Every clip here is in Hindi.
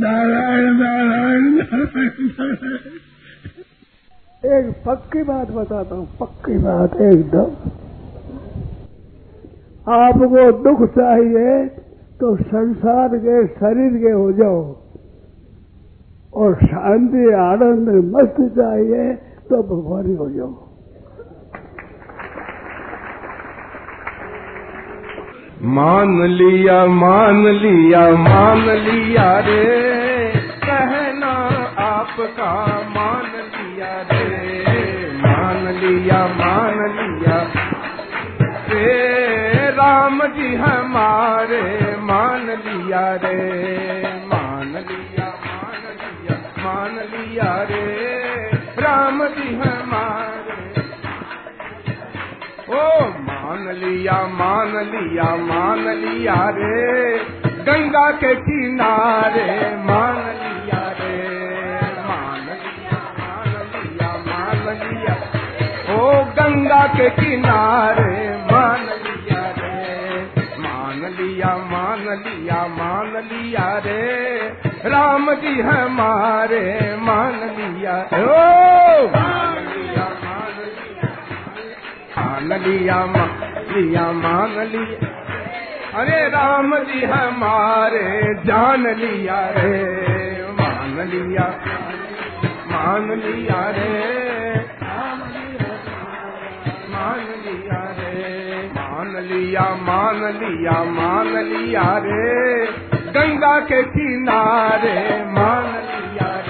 नारायण नारायण एक पक्की बात बताता हूँ, पक्की बात, एकदम। आपको दुख चाहिए तो संसार के शरीर के हो जाओ। और शांति, आनंद, मस्त चाहिए तो भगवान हो जाओ। मान लिया मान लिया मान लिया रे। कहना आपका मान लिया रे। मान लिया मान लिया। रे, राम जी हमारे, मान लिया रे। मान लिया मान लिया मान लिया रे। राम जी हमारे। ओ मान लिया मान लिया मान लिया रे। गंगा के किनारे मान लिया रे। मान लिया मान लिया मान लिया। ओ गंगा के किनारे मान लिया रे। मान लिया मान लिया मान लिया रे। राम जी हमारे मान लिया। ओ! मान लिया मान लिया मान लिया। अरे राम जी हमारे जान लिया रे, मान लिया मान लिया रे। मान लिया रे, मान लिया मान लिया मान लिया रे। गंगा के किनारे मान लिया रे।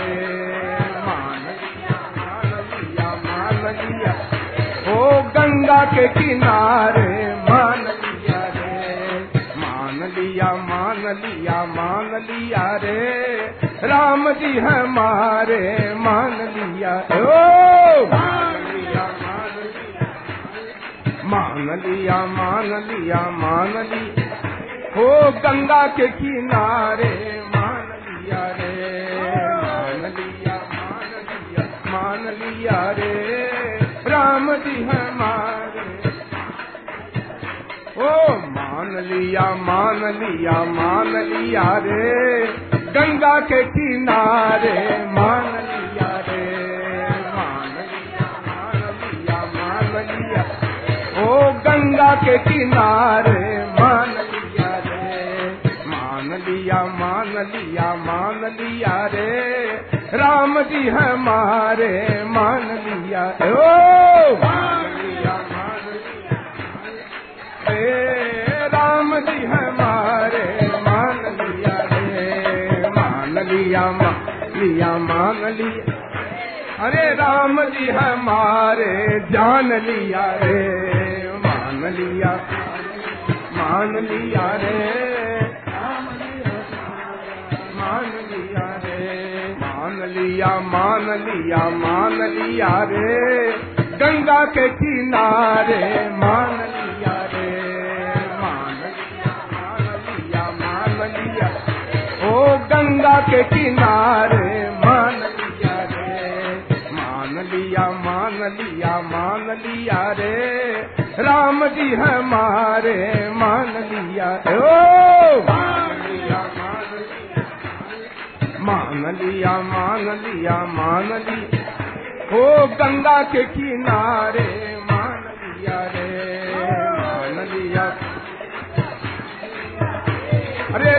गंगा के किनारे मान लिया रे, मान लिया मान लिया मान लिया रे। राम जी हमारे मान लिया, ओ! मान लिया मान लिया मान लिया मान लिया ओ गंगा के किनारे मान लिया रे, मान लिया मान लिया मान लिया रे। राम जी हमारे ओ, मान लिया मान लिया मान लिया रे। गंगा के किनारे मान लिया रे। मान लिया मान लिया मान लिया। ओ, गंगा के किनारे मान लिया रे। मान लिया मान लिया मान लिया रे। राम जी हमारे मान लिया ओ लिया मान लिया अरे राम जी हमारे जान लिया रे, मान लिया मान लिया रे। मान लिया रे, मान लिया मान लिया मान लिया रे। गंगा के किनारे मान गंगा के किनारे मान लिया रे। मान लिया मान लिया मान लिया रे। राम जी हमारे मान लिया। ओ! मान लिया मान लिया मान लिया मान लिया। ओ, गंगा के किनारे मान लिया रे।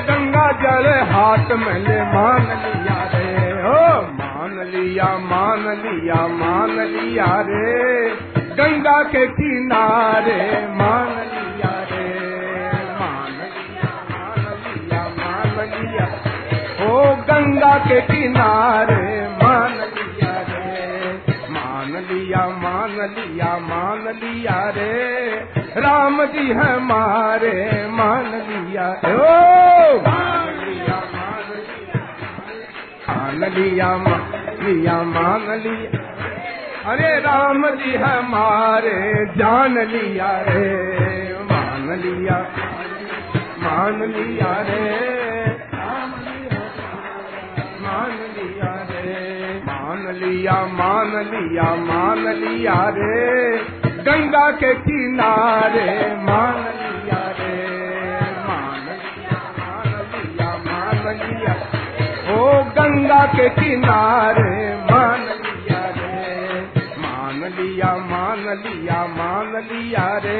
गंगा जल हाथ में ले मान लिया रे। ओ, मान लिया मान लिया मान लिया रे। गंगा के किनारे मान लिया रे। मान लिया मान लिया मान लिया गंगा के किनारे मान लिया रे। मान लिया मान लिया मान लिया रे। राम जी हमारे मान लिया। ओ! मान लिया मान लिया मान लिया। अरे राम जी हमारे जान लिया रे, मान लिया। मान लिया रे, मान लिया रे, मान लिया मान लिया मान लिया रे। गंगा के किनारे मान लिया रे मान लिया मान लिया मान लिया ओ गंगा के किनारे मान लिया रे मान लिया मान लिया मान लिया रे।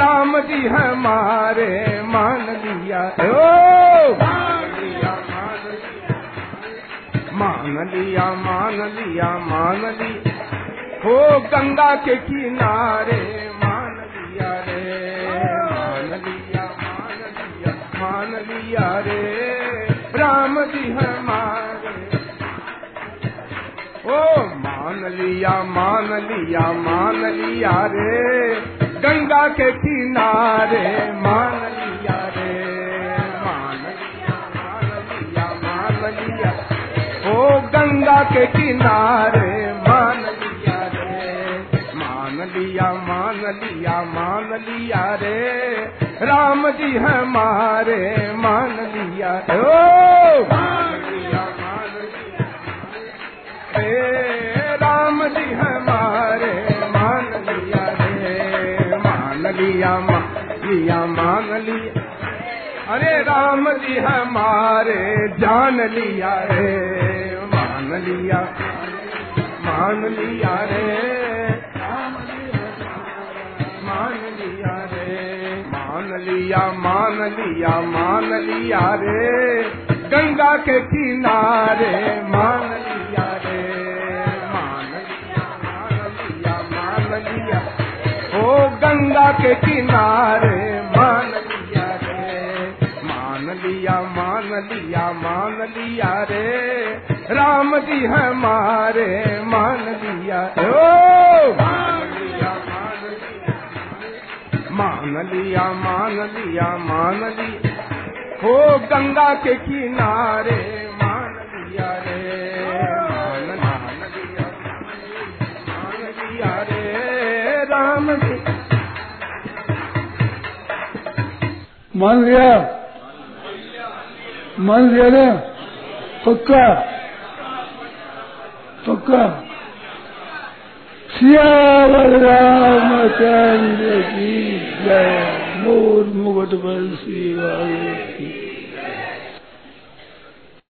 राम जी हमारे मान लिया ओ मान लिया मान लिया मान लिया मान लिया मान लिया हो गंगा के किनारे, मान लिया रे, मान लिया मान लिया मान लिया रे, राम जी हमारे। ओ, मान लिया मान लिया मान लिया रे, गंगा के किनारे, मान लिया रे, मान लिया मान लिया मान लिया। ओ, गंगा के किनारे लिया, मान लिया मान लिया रे। राम जी हमारे मान लिया। ओ! मान लिया मान लिया रे। राम जी हमारे मान लिया रे। मान लिया मान लिया मान लिया। अरे राम जी हमारे जान लिया रे। मान लिया मान लिया रे। लिया मान लिया रे। गंगा के किनारे मान लिया रे। मान लिया मान लिया मान लिया ओ गंगा के किनारे मान लिया रे। मान लिया मान लिया मान लिया रे। राम जी हमारे मान लिया मान लिया मान लिया। हो गंगा के किनारे, मान लिया रे, मान मान लिया मान लिया रे, राम मान लिया। मान लिया ना पक्का। पक्का। सियावर रामचंद्र की जय। मोर मुकुट बंसी वाले की